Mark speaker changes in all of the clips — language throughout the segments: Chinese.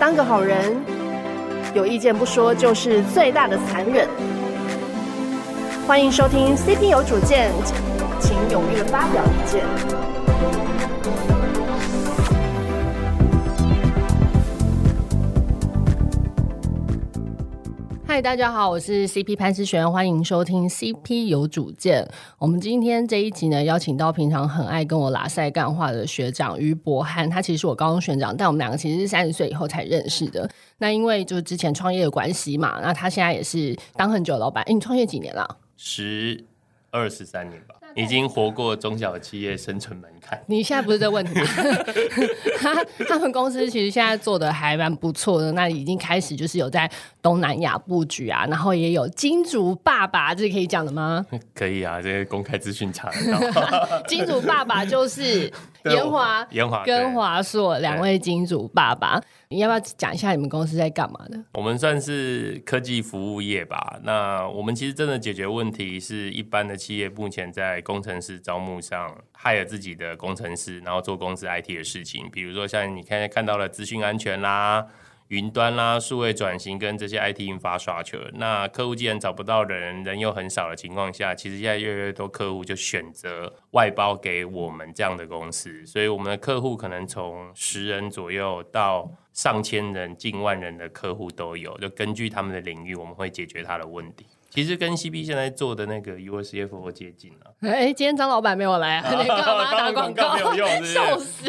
Speaker 1: 当个好人，有意见不说就是最大的残忍。欢迎收听 CP 有主见，请踊跃发表意见。大家好，我是 CP 潘思璇，欢迎收听 CP 有主见。我们今天这一集呢，邀请到平常很爱跟我拉赛干话的学长于博翰，他其实是我高中学长，但我们两个其实是三十岁以后才认识的。那因为就是之前创业的关系嘛，那他现在也是当很久老板。哎，你创业几年了？
Speaker 2: 十二十三年吧。已经活过中小企业生存门槛。
Speaker 1: 你现在不是这问题吗？他他们公司其实现在做的还蛮不错的，那已经开始就是有在东南亚布局啊，然后也有金主爸爸，这是可以讲的吗？
Speaker 2: 可以啊，这些公开资讯查得到
Speaker 1: 金主爸爸就是 研华、
Speaker 2: 延华
Speaker 1: 跟华硕两位金主爸爸。你要不要讲一下你们公司在干嘛的？
Speaker 2: 我们算是科技服务业吧。那我们其实真的解决问题，是一般的企业目前在工程师招募上，hire 自己的工程师，然后做公司 IT 的事情。比如说像你现在看到了资讯安全啦。云端啦、数位转型跟这些 IT 引发刷球那客户既然找不到人，人又很少的情况下，其实现在越来越多客户就选择外包给我们这样的公司，所以我们的客户可能从十人左右到上千人、近万人的客户都有，就根据他们的领域，我们会解决他的问题。其实跟 CB 现在做的那个 USFO 接近了。
Speaker 1: 哎，今天张老板没有来，你干嘛打广告？笑死！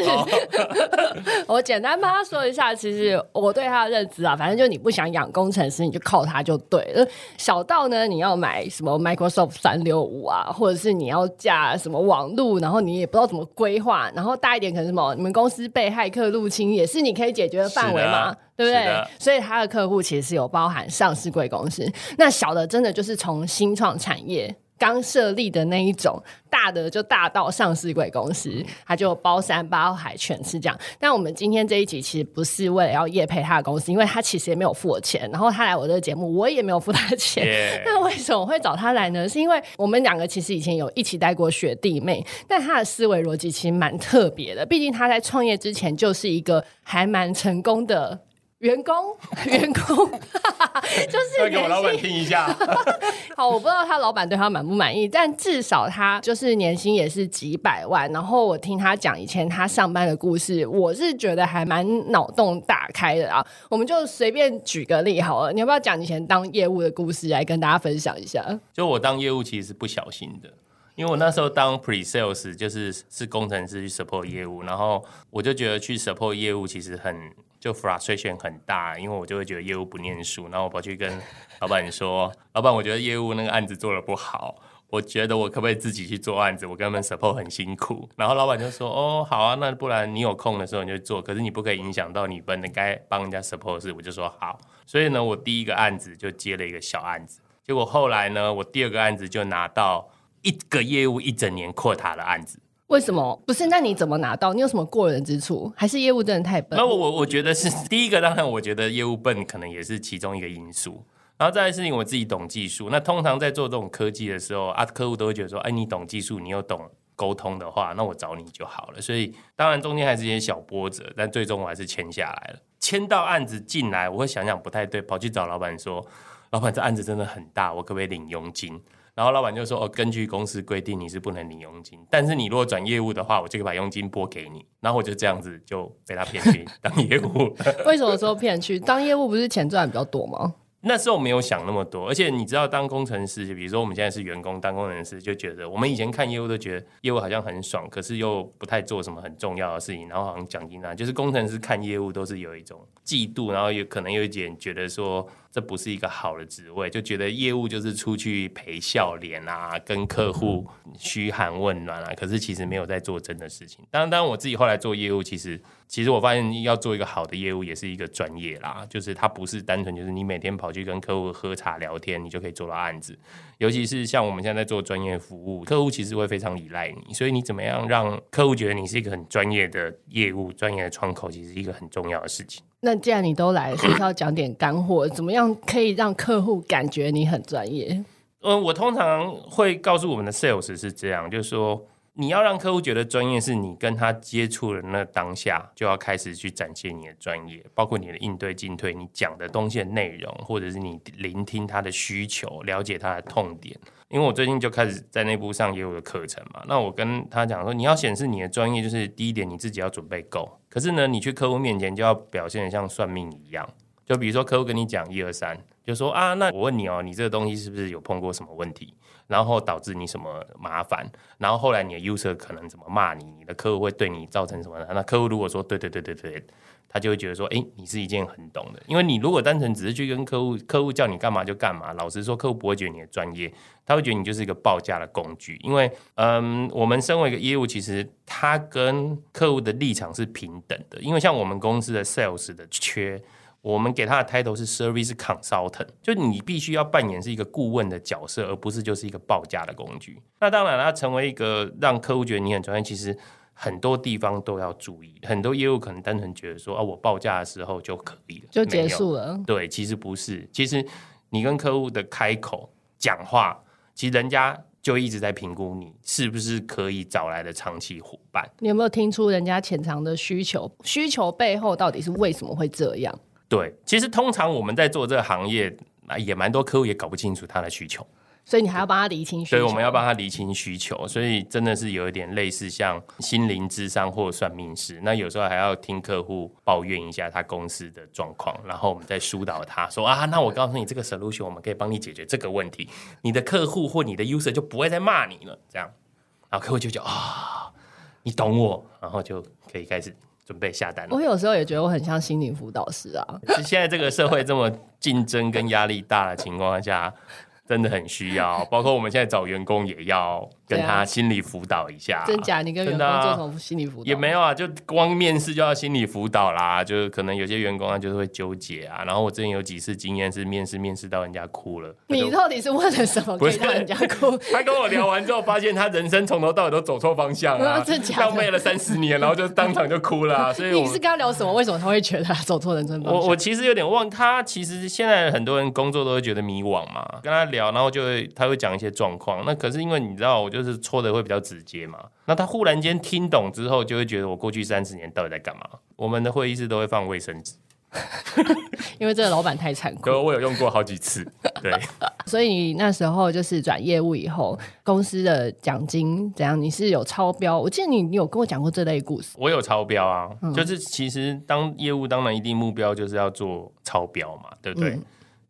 Speaker 1: 我简单帮他说一下，其实我对他的认知啊，反正就你不想养工程师，你就靠他就对了。小到呢，你要买什么 Microsoft 三六五啊，或者是你要架什么网路，然后你也不知道怎么规划，然后大一点可能什么，你们公司被骇客入侵，也是你可以解决的范围嘛。对不对？所以他的客户其实是有包含上市贵公司，那小的真的就是从新创产业刚设立的那一种，大的就大到上市贵公司，他就包山包海全是这样。但我们今天这一集其实不是为了要业配他的公司，因为他其实也没有付我钱，然后他来我这个节目，我也没有付他钱。那为什么会找他来呢？是因为我们两个其实以前有一起带过学弟妹，但他的思维逻辑其实蛮特别的，毕竟他在创业之前就是一个还蛮成功的。员工，员工，就是
Speaker 2: 给我老板听一下。
Speaker 1: 好，我不知道他老板对他满不满意，但至少他就是年薪也是几百万。然后我听他讲以前他上班的故事，我是觉得还蛮脑洞打开的啊。我们就随便举个例好了，你要不要讲以前当业务的故事来跟大家分享一下？
Speaker 2: 就我当业务其实是不小心的，因为我那时候当 pre sales 就是是工程师去 support 业务，然后我就觉得去 support 业务其实很。就 frustration 很大，因为我就会觉得业务不念书，然后我跑去跟 老板说：“老板，我觉得业务那个案子做得不好，我觉得我可不可以自己去做案子？我跟他们 support 很辛苦。”然后老板就说：“哦，好啊，那不然你有空的时候你就做，可是你不可以影响到你本来该帮人家 support 的事。”我就说好。所以呢，我第一个案子就接了一个小案子，结果后来呢，我第二个案子就拿到一个业务一整年 quota 的案子。
Speaker 1: 为什么不是？那你怎么拿到？你有什么过人之处？还是业务真的太笨？
Speaker 2: 那我我我觉得是第一个，当然我觉得业务笨可能也是其中一个因素。然后再来是因为我自己懂技术。那通常在做这种科技的时候啊，客户都会觉得说：“哎，你懂技术，你又懂沟通的话，那我找你就好了。”所以当然中间还是一些小波折，但最终我还是签下来了。签到案子进来，我会想想不太对，跑去找老板说：“老板，这案子真的很大，我可不可以领佣金？”然后老板就说：“哦，根据公司规定，你是不能领佣金。但是你如果转业务的话，我就可以把佣金拨给你。然后我就这样子就被他骗去 当业务。
Speaker 1: 为什么说骗去当业务？不是钱赚比较多吗？
Speaker 2: 那时候没有想那么多。而且你知道，当工程师，比如说我们现在是员工，当工程师就觉得，我们以前看业务都觉得业务好像很爽，可是又不太做什么很重要的事情。然后好像奖金啊，就是工程师看业务都是有一种嫉妒，然后有可能有一点觉得说。”这不是一个好的职位，就觉得业务就是出去陪笑脸啊，跟客户嘘寒问暖啊，可是其实没有在做真的事情。当然，当然我自己后来做业务，其实其实我发现要做一个好的业务也是一个专业啦，就是它不是单纯就是你每天跑去跟客户喝茶聊天，你就可以做到案子。尤其是像我们现在在做专业服务，客户其实会非常依赖你，所以你怎么样让客户觉得你是一个很专业的业务、专业的窗口，其实是一个很重要的事情。
Speaker 1: 那既然你都来了，是不是要讲点干货？怎么样可以让客户感觉你很专业？
Speaker 2: 嗯，我通常会告诉我们的 sales 是这样，就是说。你要让客户觉得专业，是你跟他接触的那当下就要开始去展现你的专业，包括你的应对进退，你讲的东西的内容，或者是你聆听他的需求，了解他的痛点。因为我最近就开始在内部上也有个课程嘛，那我跟他讲说，你要显示你的专业，就是第一点你自己要准备够，可是呢，你去客户面前就要表现得像算命一样，就比如说客户跟你讲一二三，就说啊，那我问你哦，你这个东西是不是有碰过什么问题？然后导致你什么麻烦，然后后来你的 user 可能怎么骂你，你的客户会对你造成什么呢？那客户如果说对对对对对，他就会觉得说，哎，你是一件很懂的。因为你如果单纯只是去跟客户，客户叫你干嘛就干嘛，老实说，客户不会觉得你的专业，他会觉得你就是一个报价的工具。因为，嗯，我们身为一个业务，其实他跟客户的立场是平等的。因为像我们公司的 sales 的缺。我们给他的 title 是 service consultant，就你必须要扮演是一个顾问的角色，而不是就是一个报价的工具。那当然，他成为一个让客户觉得你很专业，其实很多地方都要注意。很多业务可能单纯觉得说啊，我报价的时候就可以了，
Speaker 1: 就结束了。
Speaker 2: 对，其实不是。其实你跟客户的开口讲话，其实人家就一直在评估你是不是可以找来的长期伙伴。
Speaker 1: 你有没有听出人家潜藏的需求？需求背后到底是为什么会这样？
Speaker 2: 对，其实通常我们在做这个行业，也蛮多客户也搞不清楚他的需求，
Speaker 1: 所以你还要帮他理清需求。
Speaker 2: 所以我们要帮他理清需求，所以真的是有一点类似像心灵智商或算命师。那有时候还要听客户抱怨一下他公司的状况，然后我们再疏导他说啊，那我告诉你这个 solution，我们可以帮你解决这个问题，你的客户或你的 user 就不会再骂你了。这样，然后客户就觉得啊，你懂我，然后就可以开始。准备下单了。
Speaker 1: 我有时候也觉得我很像心灵辅导师啊。
Speaker 2: 现在这个社会这么竞争跟压力大的情况下。真的很需要，包括我们现在找员工也要跟他心理辅导一下。
Speaker 1: 真假？你跟员工做什么心理辅导？
Speaker 2: 也没有啊，就光面试就要心理辅导啦。就是可能有些员工他就是会纠结啊。然后我之前有几次经验是面试面试到人家哭了。
Speaker 1: 你到底是问了什么不是让人家哭？
Speaker 2: 他跟我聊完之后，发现他人生从头到尾都走错方向啊，浪费了三十年，然后就当场就哭了啊。所以
Speaker 1: 你是跟他聊什么？为什么他会觉得他走错人生方向？
Speaker 2: 我我其实有点忘，他其实现在很多人工作都会觉得迷惘嘛，跟他聊，然后就会。他会讲一些状况，那可是因为你知道，我就是戳的会比较直接嘛。那他忽然间听懂之后，就会觉得我过去三十年到底在干嘛？我们的会议室都会放卫生纸，
Speaker 1: 因为这个老板太残酷。
Speaker 2: 我有用过好几次，对。
Speaker 1: 所以你那时候就是转业务以后，公司的奖金怎样？你是有超标？我记得你你有跟我讲过这类故事。
Speaker 2: 我有超标啊，嗯、就是其实当业务当然一定目标就是要做超标嘛，对不对？嗯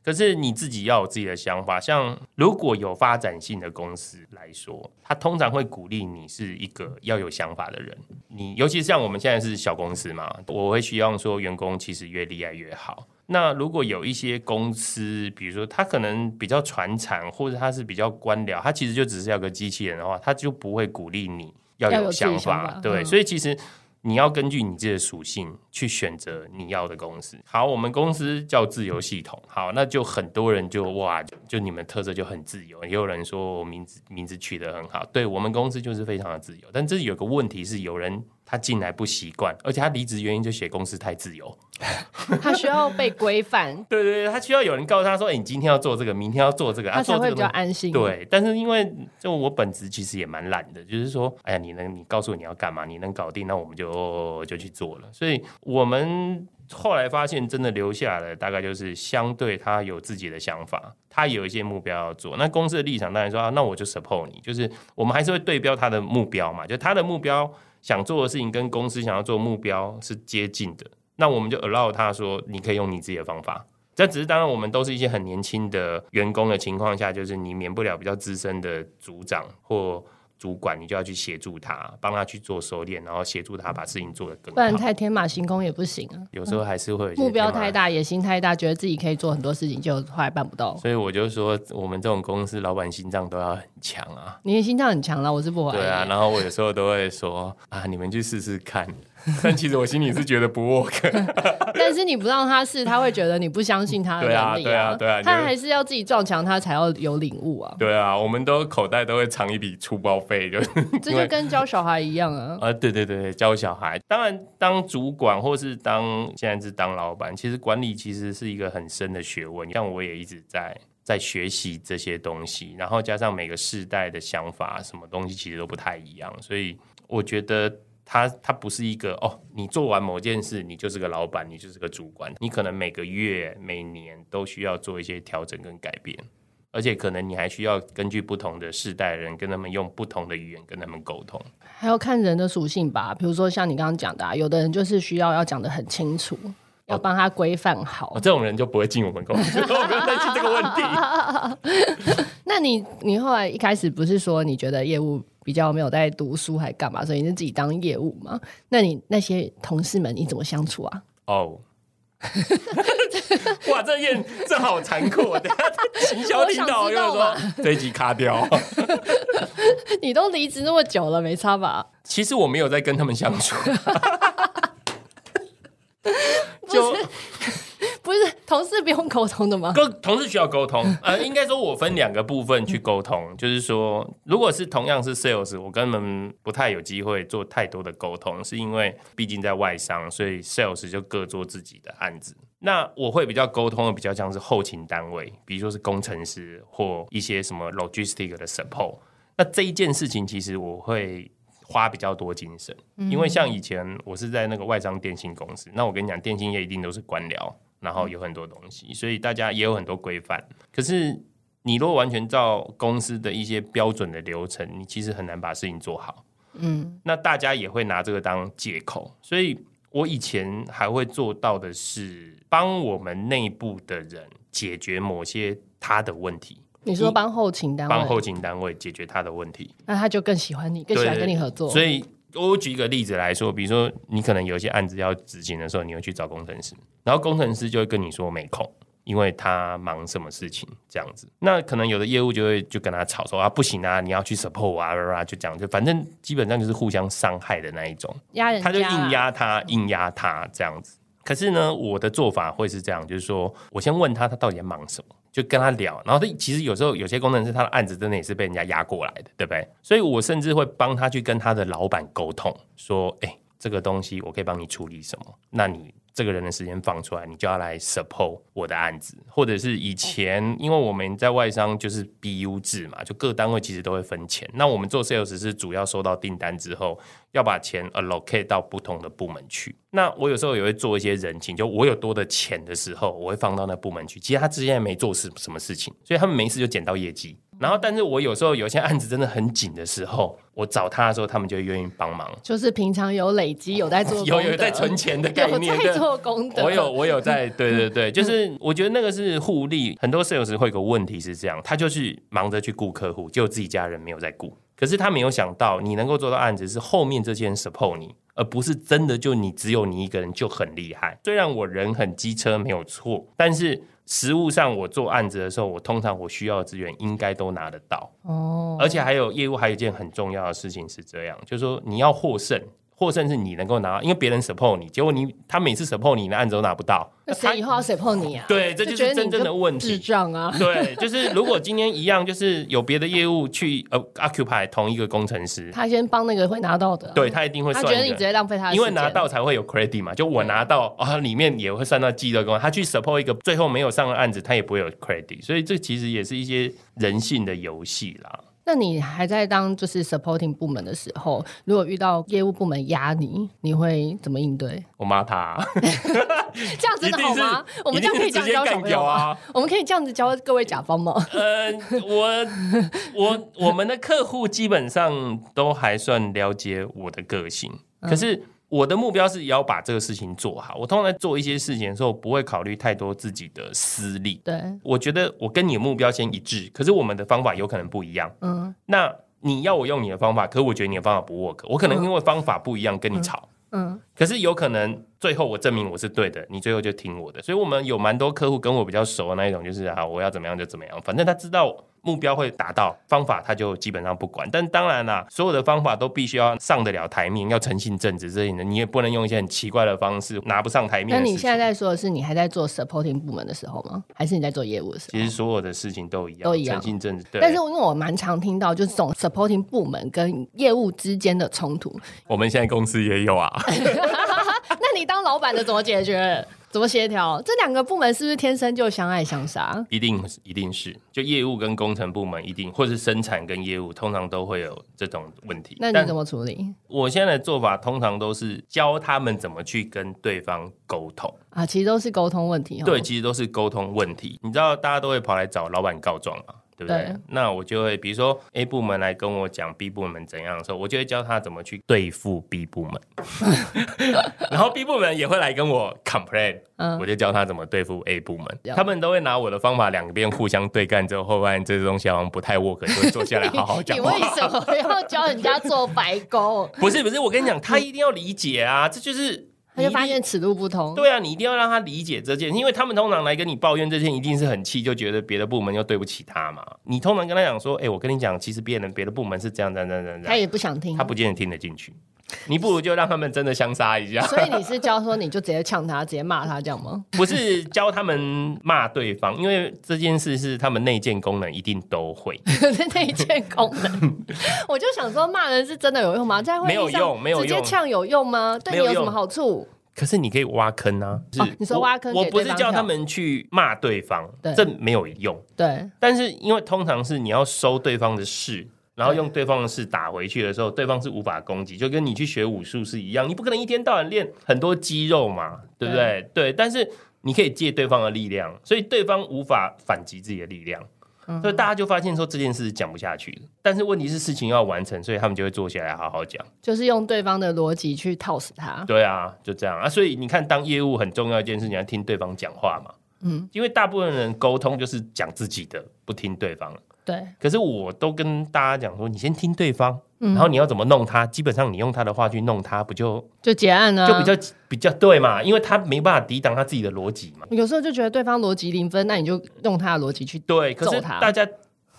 Speaker 2: 可是你自己要有自己的想法，像如果有发展性的公司来说，他通常会鼓励你是一个要有想法的人。你尤其像我们现在是小公司嘛，我会希望说员工其实越厉害越好。那如果有一些公司，比如说他可能比较传产，或者他是比较官僚，他其实就只是要个机器人的话，他就不会鼓励你要有想法。想法对，嗯、所以其实。你要根据你自己的属性去选择你要的公司。好，我们公司叫自由系统。好，那就很多人就哇，就你们特色就很自由。也有人说我名字名字取得很好，对，我们公司就是非常的自由。但这有个问题是有人。他进来不习惯，而且他离职原因就写公司太自由，
Speaker 1: 他需要被规范。
Speaker 2: 对对对，他需要有人告诉他说：“哎、欸，你今天要做这个，明天要做这个。”
Speaker 1: 他才会比较安心。
Speaker 2: 对，但是因为就我本职其实也蛮懒的，就是说，哎呀，你能你告诉我你要干嘛，你能搞定，那我们就就去做了。所以我们后来发现，真的留下来大概就是相对他有自己的想法，他有一些目标要做。那公司的立场当然说啊，那我就 support 你，就是我们还是会对标他的目标嘛，就他的目标。想做的事情跟公司想要做目标是接近的，那我们就 allow 他说，你可以用你自己的方法。这只是当然，我们都是一些很年轻的员工的情况下，就是你免不了比较资深的组长或主管，你就要去协助他，帮他去做收敛，然后协助他把事情做得更好。
Speaker 1: 不然太天马行空也不行啊。
Speaker 2: 有时候还是会有
Speaker 1: 目标太大，野心太大，觉得自己可以做很多事情，就后来办不到。
Speaker 2: 所以我就说，我们这种公司老板心脏都要很强啊。
Speaker 1: 你的心脏很强了，我是不怀疑。
Speaker 2: 对啊，然后我有时候都会说啊，你们去试试看。但其实我心里是觉得不 work。
Speaker 1: 但是你不让他试，他会觉得你不相信他的能力啊。
Speaker 2: 对啊，对啊，
Speaker 1: 他还是要自己撞墙，他才要有领悟啊。
Speaker 2: 对啊，我们都口袋都会藏一笔出包费，就
Speaker 1: 这就跟教小孩一样啊。
Speaker 2: 啊，对对对，教小孩。当然，当主管或是当现在是当老板，其实管理其实是一个很深的学问。像我也一直在在学习这些东西，然后加上每个世代的想法，什么东西其实都不太一样，所以我觉得。他他不是一个哦，你做完某件事，你就是个老板，你就是个主管。你可能每个月、每年都需要做一些调整跟改变，而且可能你还需要根据不同的世代的人，跟他们用不同的语言跟他们沟通。
Speaker 1: 还要看人的属性吧，比如说像你刚刚讲的，啊，有的人就是需要要讲的很清楚，要帮他规范好，
Speaker 2: 这种人就不会进我们公司，我不用担心这个问题。
Speaker 1: 那你你后来一开始不是说你觉得业务？比较没有在读书还干嘛，所以你是自己当业务嘛？那你那些同事们你怎么相处啊？哦，oh.
Speaker 2: 哇，这验这好残酷！等下行销领导又说这一集卡掉。
Speaker 1: 你都离职那么久了，没差吧？
Speaker 2: 其实我没有在跟他们相处，就。
Speaker 1: 不是同事不用沟通的吗？
Speaker 2: 沟同事需要沟通，呃，应该说我分两个部分去沟通，就是说，如果是同样是 sales，我根本不太有机会做太多的沟通，是因为毕竟在外商，所以 sales 就各做自己的案子。那我会比较沟通的比较像是后勤单位，比如说是工程师或一些什么 logistic 的 support。那这一件事情其实我会花比较多精神，因为像以前我是在那个外商电信公司，那我跟你讲，电信业一定都是官僚。然后有很多东西，所以大家也有很多规范。可是你如果完全照公司的一些标准的流程，你其实很难把事情做好。嗯，那大家也会拿这个当借口。所以我以前还会做到的是帮我们内部的人解决某些他的问题。
Speaker 1: 你说帮后勤单位，
Speaker 2: 帮后勤单位解决他的问题，
Speaker 1: 那他就更喜欢你，更喜欢跟你合作。
Speaker 2: 所以。我举一个例子来说，比如说你可能有一些案子要执行的时候，你会去找工程师，然后工程师就会跟你说没空，因为他忙什么事情这样子。那可能有的业务就会就跟他吵说啊，不行啊，你要去 support 啊，就这样，就反正基本上就是互相伤害的那一种，
Speaker 1: 压人，
Speaker 2: 他就硬压他，硬压他这样子。可是呢，我的做法会是这样，就是说我先问他，他到底在忙什么。就跟他聊，然后他其实有时候有些工程师他的案子真的也是被人家压过来的，对不对？所以我甚至会帮他去跟他的老板沟通，说：“哎，这个东西我可以帮你处理什么？那你。”这个人的时间放出来，你就要来 support 我的案子，或者是以前，因为我们在外商就是 BU 制嘛，就各单位其实都会分钱。那我们做 sales 是主要收到订单之后，要把钱 allocate 到不同的部门去。那我有时候也会做一些人情，就我有多的钱的时候，我会放到那部门去。其实他之前也没做事什么事情，所以他们没事就捡到业绩。然后，但是我有时候有些案子真的很紧的时候，我找他的时候，他们就愿意帮忙。
Speaker 1: 就是平常有累积，有在做，
Speaker 2: 有有在存钱的概念，
Speaker 1: 有在做功德。
Speaker 2: 我有我有在，对对对，就是我觉得那个是互利。很多 sales 会有个问题是这样，他就是忙着去顾客户，就自己家人没有在顾。可是他没有想到，你能够做到案子是后面这些人 support 你，而不是真的就你只有你一个人就很厉害。虽然我人很机车没有错，但是。实物上，我做案子的时候，我通常我需要的资源应该都拿得到。哦，而且还有业务，还有一件很重要的事情是这样，就是说你要获胜。获胜是你能够拿到，因为别人 support 你，结果你他每次 support 你的案子都拿不到，
Speaker 1: 那谁以后要 support 你啊？
Speaker 2: 对，这就是真正的问题。智
Speaker 1: 障啊！
Speaker 2: 对，就是如果今天一样，就是有别的业务去呃 occupy 同一个工程师，
Speaker 1: 他先帮那个会拿到的，
Speaker 2: 对他一定会算。
Speaker 1: 他觉得你直接浪费他，
Speaker 2: 因为拿到才会有 credit 嘛。就我拿到啊，里面也会算到记录工，他去 support 一个最后没有上的案子，他也不会有 credit。所以这其实也是一些人性的游戏啦。
Speaker 1: 那你还在当就是 supporting 部门的时候，如果遇到业务部门压你，你会怎么应对？
Speaker 2: 我骂他、啊，
Speaker 1: 这样真的好吗？我们这样可以这样教小朋友啊？我们可以这样子教各位甲方吗？
Speaker 2: 呃，我我我们的客户基本上都还算了解我的个性，可是。嗯我的目标是要把这个事情做好。我通常在做一些事情的时候，不会考虑太多自己的私利。
Speaker 1: 对，
Speaker 2: 我觉得我跟你的目标先一致，可是我们的方法有可能不一样。嗯，那你要我用你的方法，可是我觉得你的方法不 work，我可能因为方法不一样跟你吵。嗯，可是有可能最后我证明我是对的，你最后就听我的。所以我们有蛮多客户跟我比较熟的那一种，就是啊，我要怎么样就怎么样，反正他知道目标会达到，方法他就基本上不管。但当然啦，所有的方法都必须要上得了台面，要诚信正直这些的，你也不能用一些很奇怪的方式拿不上台面。
Speaker 1: 那你现在在说的是你还在做 supporting 部门的时候吗？还是你在做业务的时候？
Speaker 2: 其实所有的事情都一样，
Speaker 1: 都一样，
Speaker 2: 诚信正直。对。
Speaker 1: 但是因为我蛮常听到，就是这种 supporting 部门跟业务之间的冲突。
Speaker 2: 我们现在公司也有啊。
Speaker 1: 那你当老板的怎么解决？怎么协调？这两个部门是不是天生就相爱相杀？
Speaker 2: 一定一定是，就业务跟工程部门一定，或是生产跟业务，通常都会有这种问题。
Speaker 1: 那你怎么处理？
Speaker 2: 我现在的做法通常都是教他们怎么去跟对方沟通
Speaker 1: 啊，其实都是沟通问题。
Speaker 2: 对，其实都是沟通问题。你知道，大家都会跑来找老板告状啊。对不对？对，那我就会，比如说 A 部门来跟我讲 B 部门怎样的时候，我就会教他怎么去对付 B 部门，然后 B 部门也会来跟我 complain，嗯，我就教他怎么对付 A 部门，他们都会拿我的方法两边互相对干之后，后发现这东西好像不太 work，就会坐下来好好讲。
Speaker 1: 你为什么要教人家做白工？
Speaker 2: 不是不是，我跟你讲，他一定要理解啊，这就是。
Speaker 1: 他就发现此路不通。
Speaker 2: 对啊，你一定要让他理解这件，因为他们通常来跟你抱怨这件，一定是很气，就觉得别的部门又对不起他嘛。你通常跟他讲说，哎、欸，我跟你讲，其实别人别的部门是这样这样这样这样，
Speaker 1: 他也不想听，
Speaker 2: 他不见得听得进去。你不如就让他们真的相杀一下。
Speaker 1: 所以你是教说，你就直接呛他，直接骂他这样吗？
Speaker 2: 不是教他们骂对方，因为这件事是他们内建功能，一定都会。
Speaker 1: 内建功能，我就想说，骂人是真的有用吗？在会没有用，没有用，直接呛有用吗？对你有什么好处？
Speaker 2: 可是你可以挖坑啊！
Speaker 1: 哦、你说挖坑，
Speaker 2: 我不是叫他们去骂对方，对，这没有用。
Speaker 1: 对，
Speaker 2: 但是因为通常是你要收对方的势，然后用对方的事打回去的时候，对方是无法攻击，就跟你去学武术是一样，你不可能一天到晚练很多肌肉嘛，对不对？对，对，但是你可以借对方的力量，所以对方无法反击自己的力量。所以大家就发现说这件事讲不下去了，但是问题是事情要完成，所以他们就会坐下来好好讲，
Speaker 1: 就是用对方的逻辑去套死他。
Speaker 2: 对啊，就这样啊。所以你看，当业务很重要一件事，你要听对方讲话嘛。嗯，因为大部分人沟通就是讲自己的，不听对方。
Speaker 1: 对。可
Speaker 2: 是我都跟大家讲说，你先听对方。然后你要怎么弄他？基本上你用他的话去弄他，不就
Speaker 1: 就结案了？
Speaker 2: 就比较比较对嘛，因为他没办法抵挡他自己的逻辑嘛。
Speaker 1: 有时候就觉得对方逻辑零分，那你就用他的逻辑去
Speaker 2: 对，可是大家。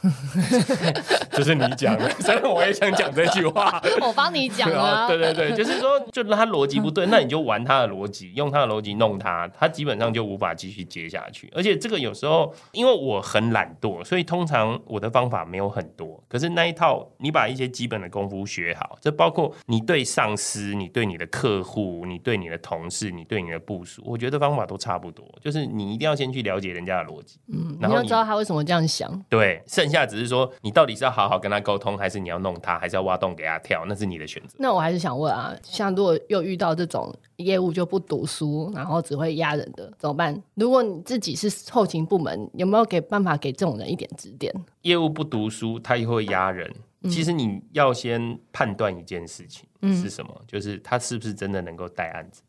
Speaker 2: 就是你讲的，所以我也想讲这句话。
Speaker 1: 我帮你讲啊。
Speaker 2: 对对对，就是说，就他逻辑不对，那你就玩他的逻辑，用他的逻辑弄他，他基本上就无法继续接下去。而且这个有时候，因为我很懒惰，所以通常我的方法没有很多。可是那一套，你把一些基本的功夫学好，这包括你对上司、你对你的客户、你对你的同事、你对你的部署，我觉得方法都差不多。就是你一定要先去了解人家的逻辑，
Speaker 1: 嗯，然后你，你要知道他为什么这样想。
Speaker 2: 对，剩。下只是说，你到底是要好好跟他沟通，还是你要弄他，还是要挖洞给他跳？那是你的选择。
Speaker 1: 那我还是想问啊，像如果又遇到这种业务就不读书，然后只会压人的，怎么办？如果你自己是后勤部门，有没有给办法给这种人一点指点？
Speaker 2: 业务不读书，他也会压人。嗯、其实你要先判断一件事情是什么，嗯、就是他是不是真的能够带案子。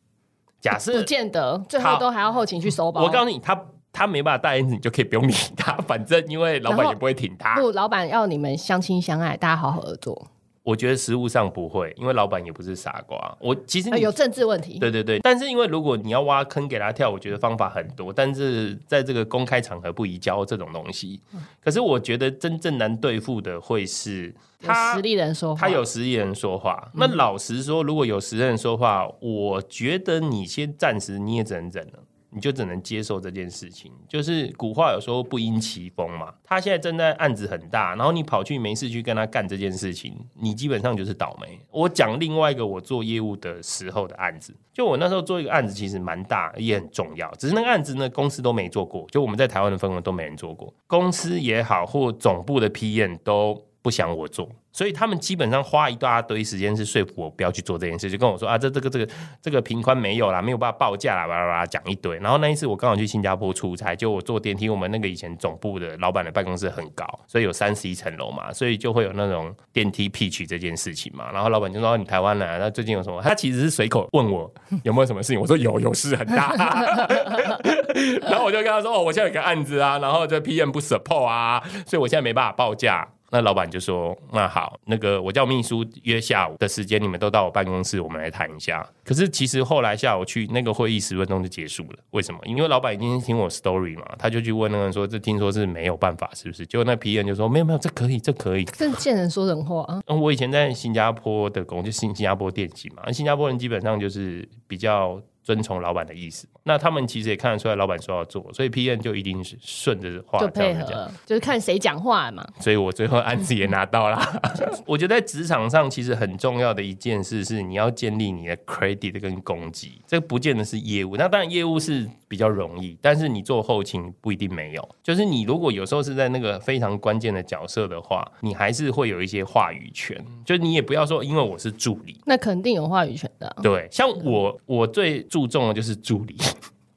Speaker 2: 假设不
Speaker 1: 见得，最后都还要后勤去收包。
Speaker 2: 我告诉你，他。他没办法带因子，你就可以不用理他，反正因为老板也不会挺他。
Speaker 1: 不，老板要你们相亲相爱，大家好好合作。
Speaker 2: 我觉得实务上不会，因为老板也不是傻瓜。我其实、呃、
Speaker 1: 有政治问题。
Speaker 2: 对对对，但是因为如果你要挖坑给他跳，我觉得方法很多，但是在这个公开场合不宜教这种东西。嗯、可是我觉得真正难对付的会是他
Speaker 1: 有实力人说话，
Speaker 2: 他有实力人说话。那老实说，如果有实力人说话，我觉得你先暂时你也只能忍了。你就只能接受这件事情，就是古话有说不因其风嘛。他现在正在案子很大，然后你跑去没事去跟他干这件事情，你基本上就是倒霉。我讲另外一个我做业务的时候的案子，就我那时候做一个案子，其实蛮大也很重要，只是那个案子呢，公司都没做过，就我们在台湾的分公都没人做过，公司也好或总部的 PM 都不想我做。所以他们基本上花一大堆时间是说服我不要去做这件事，就跟我说啊，这这个这个这个平宽没有啦，没有办法报价啦，叭叭叭讲一堆。然后那一次我刚好去新加坡出差，就我坐电梯，我们那个以前总部的老板的办公室很高，所以有三十一层楼嘛，所以就会有那种电梯 pitch 这件事情嘛。然后老板就说你台湾来，那最近有什么？他其实是随口问我有没有什么事情，我说有，有事很大。然后我就跟他说哦，我现在有个案子啊，然后这 PM 不 support 啊，所以我现在没办法报价。那老板就说：“那好，那个我叫秘书约下午的时间，你们都到我办公室，我们来谈一下。”可是其实后来下午去那个会议十分钟就结束了。为什么？因为老板已经听我 story 嘛，他就去问那个人说：“这听说是没有办法，是不是？”结果那 P 人就说：“没有没有，这可以，这可以。”
Speaker 1: 这见人说人话啊。
Speaker 2: 嗯，我以前在新加坡的工就新新加坡电信嘛，新加坡人基本上就是比较。遵从老板的意思，那他们其实也看得出来，老板说要做，所以 PM 就一定是顺着话
Speaker 1: 就配合，就是看谁讲话嘛。
Speaker 2: 所以我最后案子也拿到了。我觉得在职场上，其实很重要的一件事是，你要建立你的 credit 跟攻击，这不见得是业务。那当然业务是比较容易，但是你做后勤不一定没有。就是你如果有时候是在那个非常关键的角色的话，你还是会有一些话语权。就你也不要说，因为我是助理，
Speaker 1: 那肯定有话语权的。
Speaker 2: 对，像我，我最。注重的就是助理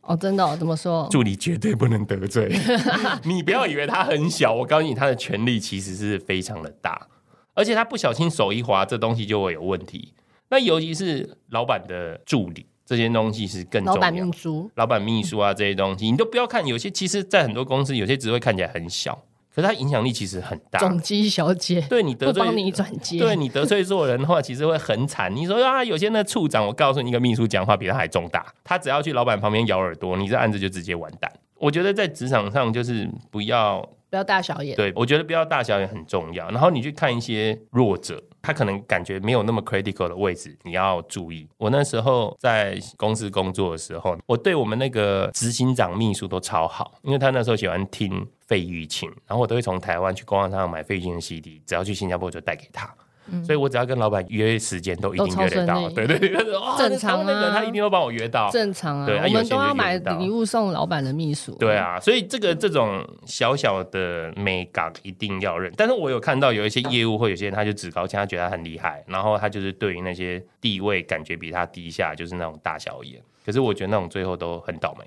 Speaker 1: 哦，真的哦？怎么说？
Speaker 2: 助理绝对不能得罪 你，不要以为他很小，我告诉你，他的权力其实是非常的大，而且他不小心手一滑，这东西就会有问题。那尤其是老板的助理，这些东西是更重要。老板秘书、老板秘书啊，这些东西你都不要看，有些其实，在很多公司，有些职位看起来很小。可是他影响力其实很大，
Speaker 1: 总机小姐，
Speaker 2: 对你得罪，
Speaker 1: 帮你转接，
Speaker 2: 对你得罪做人的话，其实会很惨。你说啊，有些那处长，我告诉你，一个秘书讲话比他还重大，他只要去老板旁边咬耳朵，你这案子就直接完蛋。我觉得在职场上就是不要
Speaker 1: 不要大小眼，
Speaker 2: 对，我觉得不要大小眼很重要。然后你去看一些弱者，他可能感觉没有那么 critical 的位置，你要注意。我那时候在公司工作的时候，我对我们那个执行长秘书都超好，因为他那时候喜欢听。费玉清，然后我都会从台湾去官网上买费玉清的 CD，只要去新加坡就带给他。嗯、所以我只要跟老板约时间，都一定约得到。对对对，
Speaker 1: 正常啊，
Speaker 2: 他一定会帮我约到。
Speaker 1: 正常啊，对我们都要买礼物送老板的秘书。
Speaker 2: 对啊，所以这个这种小小的美感一定要认。但是我有看到有一些业务或有些人，他就趾高气，他觉得他很厉害，然后他就是对于那些地位感觉比他低下，就是那种大小眼。可是我觉得那种最后都很倒霉。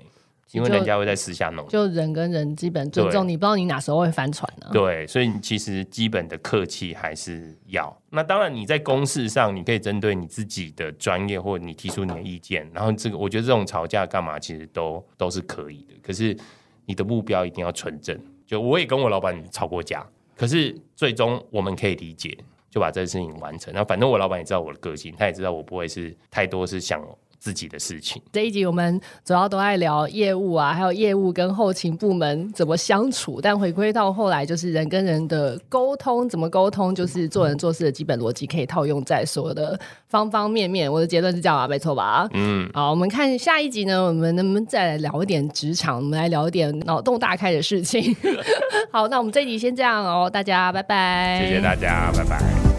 Speaker 2: 因为人家会在私下弄，
Speaker 1: 就人跟人基本尊重，你不知道你哪时候会翻船呢？
Speaker 2: 对，所以其实基本的客气还是要。那当然，你在公事上，你可以针对你自己的专业，或者你提出你的意见。然后这个，我觉得这种吵架干嘛，其实都都是可以的。可是你的目标一定要纯正。就我也跟我老板吵过架，可是最终我们可以理解，就把这个事情完成。那反正我老板也知道我的个性，他也知道我不会是太多是想。自己的事情。
Speaker 1: 这一集我们主要都在聊业务啊，还有业务跟后勤部门怎么相处。但回归到后来，就是人跟人的沟通，怎么沟通，就是做人做事的基本逻辑，可以套用在所有的方方面面。我的结论是这样啊，没错吧？嗯。好，我们看下一集呢，我们能不能再来聊一点职场？我们来聊一点 脑洞大开的事情。好，那我们这一集先这样哦，大家拜拜。
Speaker 2: 谢谢大家，拜拜。